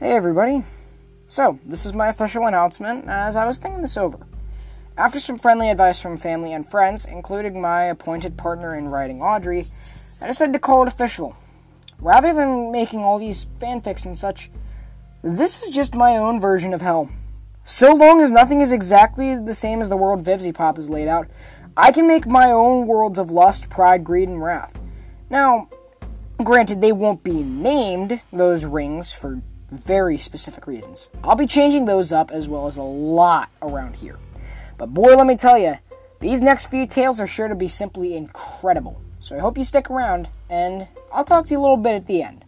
Hey everybody. So, this is my official announcement as I was thinking this over. After some friendly advice from family and friends, including my appointed partner in writing, Audrey, I decided to call it official. Rather than making all these fanfics and such, this is just my own version of hell. So long as nothing is exactly the same as the world Vivziepop has laid out, I can make my own worlds of lust, pride, greed, and wrath. Now, granted, they won't be named, those rings, for very specific reasons. I'll be changing those up as well as a lot around here. But boy, let me tell you, these next few tales are sure to be simply incredible. So I hope you stick around, and I'll talk to you a little bit at the end.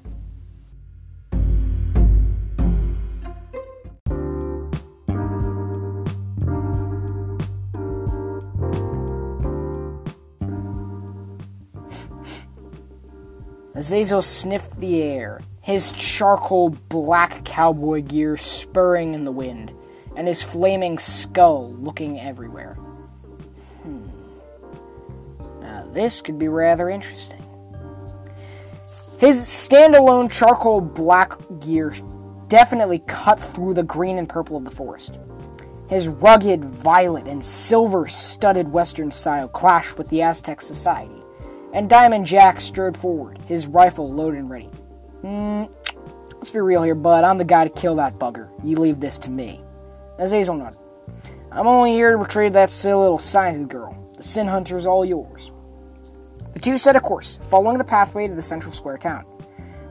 Azazel sniffed the air, his charcoal black cowboy gear spurring in the wind, and his flaming skull looking everywhere. Hmm. Now, this could be rather interesting. His standalone charcoal black gear definitely cut through the green and purple of the forest. His rugged violet and silver studded Western style clashed with the Aztec society and Diamond Jack strode forward, his rifle loaded and ready. Hmm, let's be real here, bud. I'm the guy to kill that bugger. You leave this to me. Azazel nodded. I'm only here to retrieve that silly little science girl. The Sin Hunter is all yours. The two set a course, following the pathway to the central square town.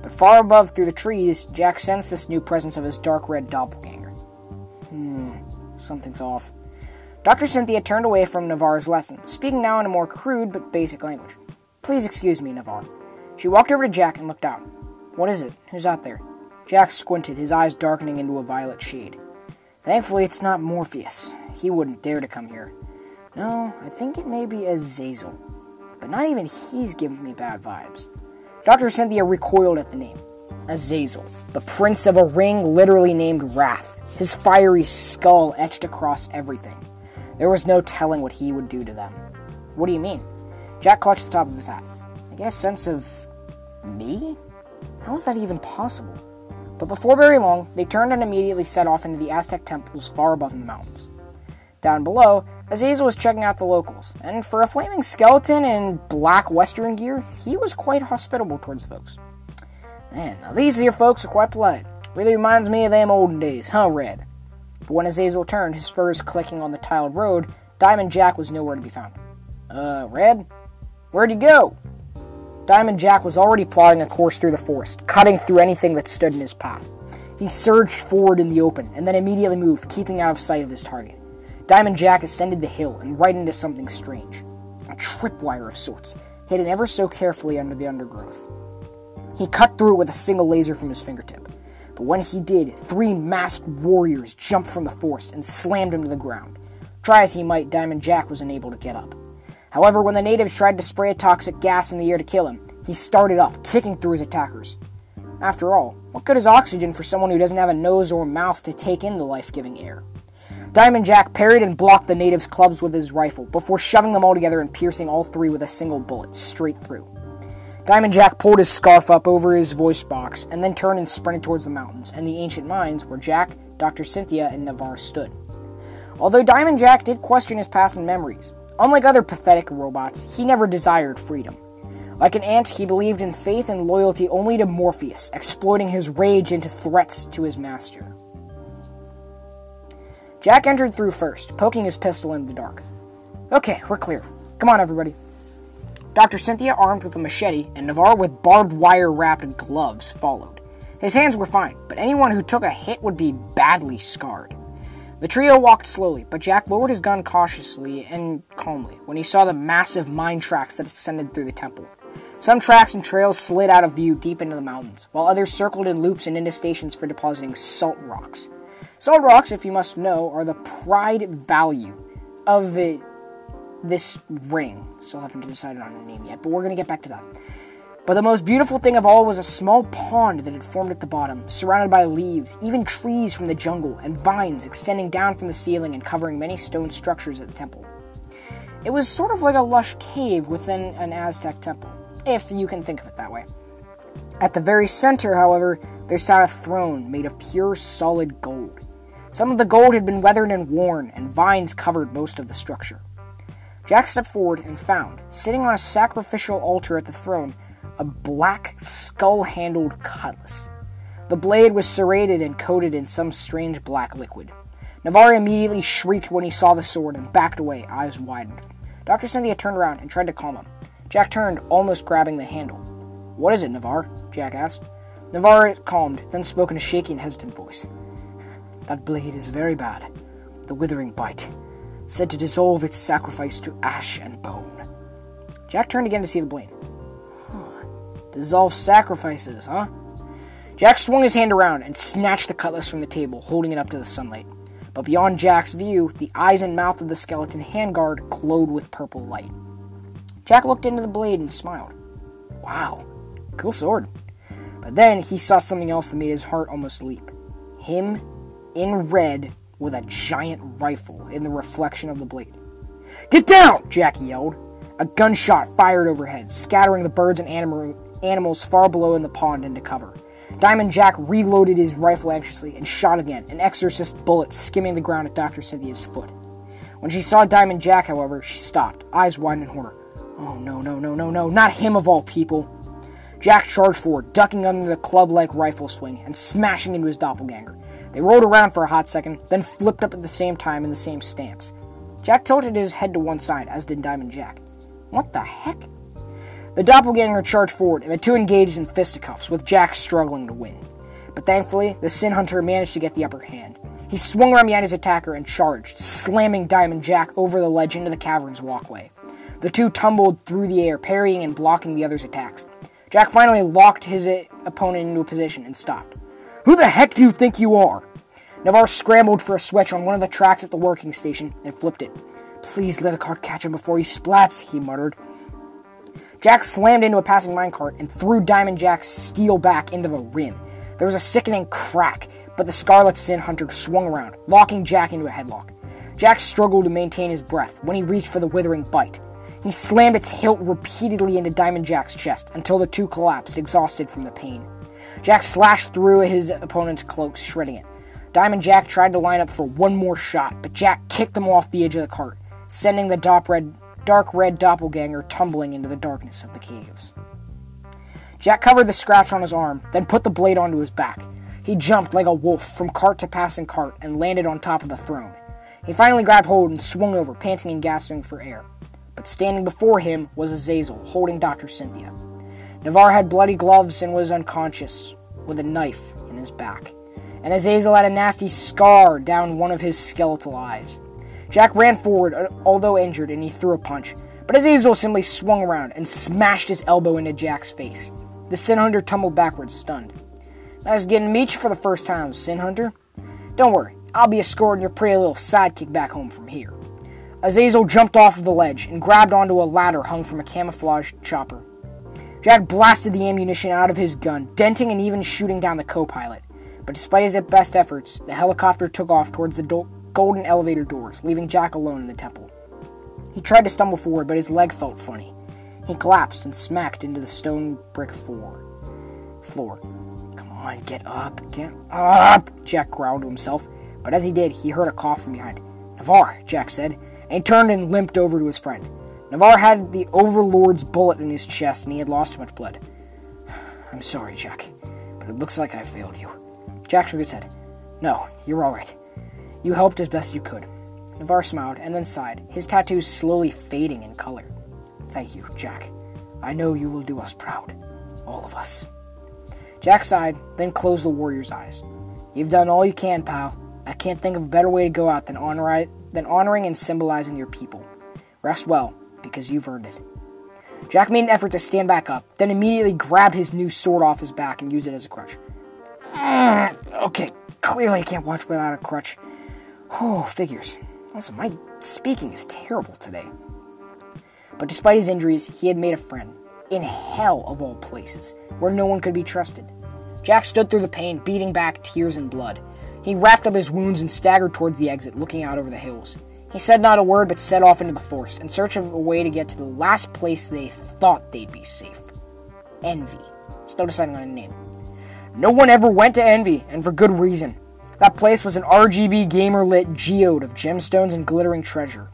But far above through the trees, Jack sensed this new presence of his dark red doppelganger. Hmm, something's off. Dr. Cynthia turned away from Navarre's lesson, speaking now in a more crude but basic language. Please excuse me, Navarre. She walked over to Jack and looked out. What is it? Who's out there? Jack squinted, his eyes darkening into a violet shade. Thankfully, it's not Morpheus. He wouldn't dare to come here. No, I think it may be Azazel. But not even he's giving me bad vibes. Dr. Cynthia recoiled at the name. Azazel, the prince of a ring literally named Wrath, his fiery skull etched across everything. There was no telling what he would do to them. What do you mean? Jack clutched the top of his hat. I get a sense of me? How is that even possible? But before very long, they turned and immediately set off into the Aztec temples far above in the mountains. Down below, Azazel was checking out the locals, and for a flaming skeleton in black western gear, he was quite hospitable towards the folks. Man, now these here folks are quite polite. Really reminds me of them olden days, huh, Red? But when Azazel turned, his spurs clicking on the tiled road, Diamond Jack was nowhere to be found. Uh, Red? Where'd he go? Diamond Jack was already plotting a course through the forest, cutting through anything that stood in his path. He surged forward in the open and then immediately moved, keeping out of sight of his target. Diamond Jack ascended the hill and right into something strange a tripwire of sorts, hidden ever so carefully under the undergrowth. He cut through it with a single laser from his fingertip, but when he did, three masked warriors jumped from the forest and slammed him to the ground. Try as he might, Diamond Jack was unable to get up. However, when the natives tried to spray a toxic gas in the air to kill him, he started up, kicking through his attackers. After all, what good is oxygen for someone who doesn't have a nose or mouth to take in the life giving air? Diamond Jack parried and blocked the natives' clubs with his rifle before shoving them all together and piercing all three with a single bullet straight through. Diamond Jack pulled his scarf up over his voice box and then turned and sprinted towards the mountains and the ancient mines where Jack, Dr. Cynthia, and Navarre stood. Although Diamond Jack did question his past and memories, Unlike other pathetic robots, he never desired freedom. Like an ant, he believed in faith and loyalty only to Morpheus, exploiting his rage into threats to his master. Jack entered through first, poking his pistol in the dark. Okay, we're clear. Come on, everybody. Dr. Cynthia, armed with a machete, and Navarre with barbed wire wrapped gloves, followed. His hands were fine, but anyone who took a hit would be badly scarred. The trio walked slowly, but Jack lowered his gun cautiously and calmly when he saw the massive mine tracks that extended through the temple. Some tracks and trails slid out of view deep into the mountains, while others circled in loops and into stations for depositing salt rocks. Salt rocks, if you must know, are the pride value of the, this ring. Still haven't decided on a name yet, but we're going to get back to that. But the most beautiful thing of all was a small pond that had formed at the bottom, surrounded by leaves, even trees from the jungle, and vines extending down from the ceiling and covering many stone structures at the temple. It was sort of like a lush cave within an Aztec temple, if you can think of it that way. At the very center, however, there sat a throne made of pure solid gold. Some of the gold had been weathered and worn, and vines covered most of the structure. Jack stepped forward and found, sitting on a sacrificial altar at the throne, a black, skull handled cutlass. The blade was serrated and coated in some strange black liquid. Navarre immediately shrieked when he saw the sword and backed away, eyes widened. Dr. Cynthia turned around and tried to calm him. Jack turned, almost grabbing the handle. What is it, Navarre? Jack asked. Navarre calmed, then spoke in a shaky and hesitant voice. That blade is very bad. The withering bite. Said to dissolve its sacrifice to ash and bone. Jack turned again to see the blade. Dissolve sacrifices, huh? Jack swung his hand around and snatched the cutlass from the table, holding it up to the sunlight. But beyond Jack's view, the eyes and mouth of the skeleton handguard glowed with purple light. Jack looked into the blade and smiled. Wow, cool sword. But then he saw something else that made his heart almost leap. Him in red with a giant rifle in the reflection of the blade. Get down! Jack yelled. A gunshot fired overhead, scattering the birds and anim- animals far below in the pond into cover. Diamond Jack reloaded his rifle anxiously and shot again, an exorcist bullet skimming the ground at Dr. Cynthia's foot. When she saw Diamond Jack, however, she stopped, eyes wide in horror. Oh, no, no, no, no, no, not him of all people! Jack charged forward, ducking under the club like rifle swing and smashing into his doppelganger. They rolled around for a hot second, then flipped up at the same time in the same stance. Jack tilted his head to one side, as did Diamond Jack. What the heck? The doppelganger charged forward, and the two engaged in fisticuffs, with Jack struggling to win. But thankfully, the Sin Hunter managed to get the upper hand. He swung around behind his attacker and charged, slamming Diamond Jack over the ledge into the cavern's walkway. The two tumbled through the air, parrying and blocking the other's attacks. Jack finally locked his opponent into a position and stopped. Who the heck do you think you are? Navarre scrambled for a switch on one of the tracks at the working station and flipped it. Please let a cart catch him before he splats, he muttered. Jack slammed into a passing minecart and threw Diamond Jack's steel back into the rim. There was a sickening crack, but the Scarlet Sin Hunter swung around, locking Jack into a headlock. Jack struggled to maintain his breath when he reached for the withering bite. He slammed its hilt repeatedly into Diamond Jack's chest until the two collapsed, exhausted from the pain. Jack slashed through his opponent's cloak, shredding it. Diamond Jack tried to line up for one more shot, but Jack kicked him off the edge of the cart, sending the dark red, dark red doppelganger tumbling into the darkness of the caves. Jack covered the scratch on his arm, then put the blade onto his back. He jumped like a wolf from cart to passing cart and landed on top of the throne. He finally grabbed hold and swung over, panting and gasping for air. But standing before him was Azazel, holding Dr. Cynthia. Navarre had bloody gloves and was unconscious, with a knife in his back. And Azazel had a nasty scar down one of his skeletal eyes. Jack ran forward, uh, although injured, and he threw a punch. But Azazel simply swung around and smashed his elbow into Jack's face. The Sin Hunter tumbled backwards, stunned. Nice getting to meet you for the first time, Sin Hunter. Don't worry, I'll be escorting your pretty little sidekick back home from here. Azazel jumped off of the ledge and grabbed onto a ladder hung from a camouflaged chopper. Jack blasted the ammunition out of his gun, denting and even shooting down the co pilot. But despite his best efforts, the helicopter took off towards the do- golden elevator doors, leaving Jack alone in the temple. He tried to stumble forward, but his leg felt funny. He collapsed and smacked into the stone brick floor. Floor. Come on, get up, get up, Jack growled to himself. But as he did, he heard a cough from behind. Navarre, Jack said, and turned and limped over to his friend. Navarre had the Overlord's bullet in his chest and he had lost much blood. I'm sorry, Jack, but it looks like I failed you. Jack shook his head. No, you're alright. You helped as best you could. Navarre smiled and then sighed, his tattoos slowly fading in color. Thank you, Jack. I know you will do us proud. All of us. Jack sighed, then closed the warrior's eyes. You've done all you can, pal. I can't think of a better way to go out than, honor- than honoring and symbolizing your people. Rest well, because you've earned it. Jack made an effort to stand back up, then immediately grabbed his new sword off his back and used it as a crutch. Okay, clearly I can't watch without a crutch. Oh, figures. Also, my speaking is terrible today. But despite his injuries, he had made a friend. In hell of all places, where no one could be trusted. Jack stood through the pain, beating back tears and blood. He wrapped up his wounds and staggered towards the exit, looking out over the hills. He said not a word, but set off into the forest in search of a way to get to the last place they thought they'd be safe Envy. Still deciding on a name. No one ever went to Envy, and for good reason. That place was an RGB gamer lit geode of gemstones and glittering treasure.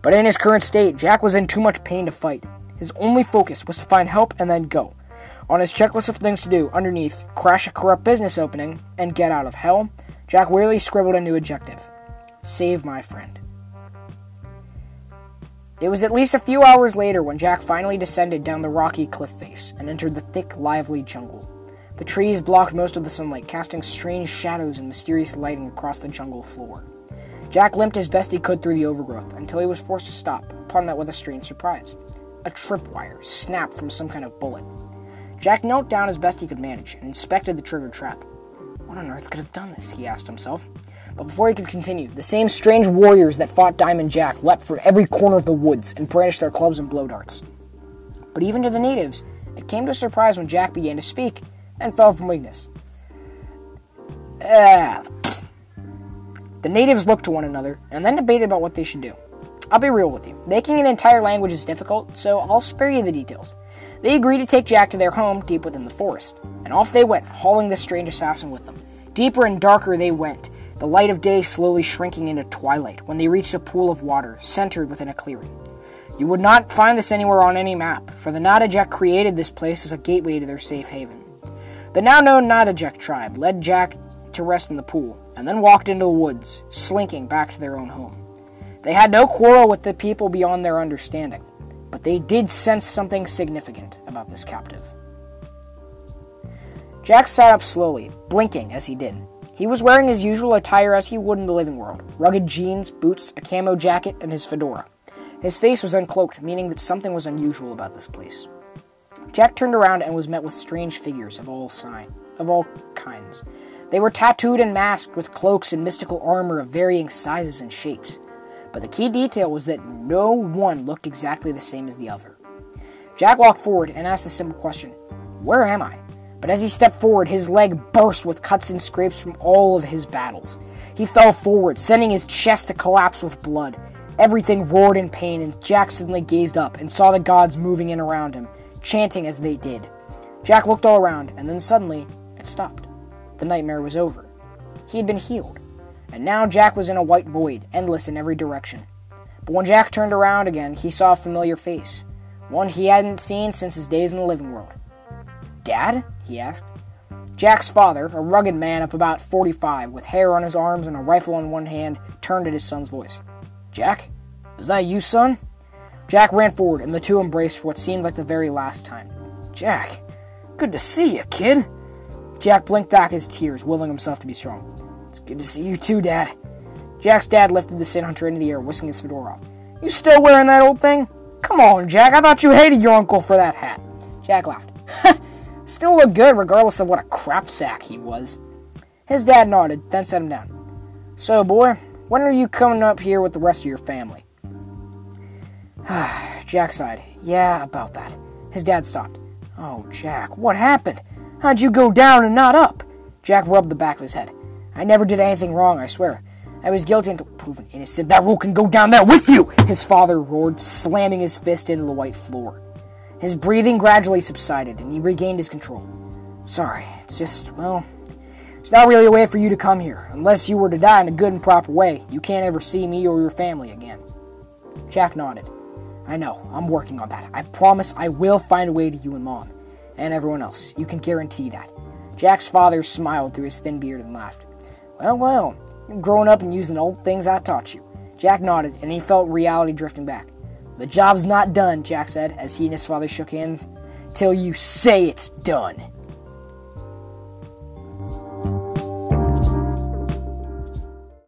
But in his current state, Jack was in too much pain to fight. His only focus was to find help and then go. On his checklist of things to do, underneath crash a corrupt business opening and get out of hell, Jack wearily scribbled a new objective save my friend. It was at least a few hours later when Jack finally descended down the rocky cliff face and entered the thick, lively jungle. The trees blocked most of the sunlight, casting strange shadows and mysterious lighting across the jungle floor. Jack limped as best he could through the overgrowth until he was forced to stop, upon that with a strange surprise. A tripwire snapped from some kind of bullet. Jack knelt down as best he could manage and inspected the trigger trap. What on earth could have done this? he asked himself. But before he could continue, the same strange warriors that fought Diamond Jack leapt from every corner of the woods and brandished their clubs and blow darts. But even to the natives, it came to a surprise when Jack began to speak and fell from weakness. Ah. The natives looked to one another and then debated about what they should do. I'll be real with you. Making an entire language is difficult, so I'll spare you the details. They agreed to take Jack to their home deep within the forest, and off they went, hauling the strange assassin with them. Deeper and darker they went, the light of day slowly shrinking into twilight when they reached a pool of water centered within a clearing. You would not find this anywhere on any map, for the Nadajek created this place as a gateway to their safe haven. The now known Nadajek tribe led Jack to rest in the pool, and then walked into the woods, slinking back to their own home. They had no quarrel with the people beyond their understanding, but they did sense something significant about this captive. Jack sat up slowly, blinking as he did. He was wearing his usual attire as he would in the living world rugged jeans, boots, a camo jacket, and his fedora. His face was uncloaked, meaning that something was unusual about this place. Jack turned around and was met with strange figures of all sign, of all kinds. They were tattooed and masked with cloaks and mystical armor of varying sizes and shapes. But the key detail was that no one looked exactly the same as the other. Jack walked forward and asked the simple question, Where am I? But as he stepped forward, his leg burst with cuts and scrapes from all of his battles. He fell forward, sending his chest to collapse with blood. Everything roared in pain, and Jack suddenly gazed up and saw the gods moving in around him, chanting as they did. Jack looked all around, and then suddenly it stopped. The nightmare was over. He had been healed, and now Jack was in a white void, endless in every direction. But when Jack turned around again, he saw a familiar face, one he hadn't seen since his days in the living world. Dad? he asked. Jack's father, a rugged man of about 45, with hair on his arms and a rifle in one hand, turned at his son's voice. Jack? Is that you, son? Jack ran forward, and the two embraced for what seemed like the very last time. Jack, good to see you, kid. Jack blinked back his tears, willing himself to be strong. It's good to see you too, Dad. Jack's dad lifted the Sin Hunter into the air, whisking his fedora off. You still wearing that old thing? Come on, Jack, I thought you hated your uncle for that hat. Jack laughed. Still looked good, regardless of what a crap sack he was. His dad nodded, then set him down. So, boy, when are you coming up here with the rest of your family? Jack sighed. Yeah, about that. His dad stopped. Oh, Jack, what happened? How'd you go down and not up? Jack rubbed the back of his head. I never did anything wrong, I swear. I was guilty until proven innocent. That rule can go down there with you! His father roared, slamming his fist into the white floor. His breathing gradually subsided, and he regained his control. Sorry, it's just, well, it's not really a way for you to come here. Unless you were to die in a good and proper way, you can't ever see me or your family again. Jack nodded. I know, I'm working on that. I promise I will find a way to you and Mom, and everyone else. You can guarantee that. Jack's father smiled through his thin beard and laughed. Well, well, growing up and using the old things I taught you. Jack nodded, and he felt reality drifting back. The job's not done, Jack said as he and his father shook hands. Till you say it's done.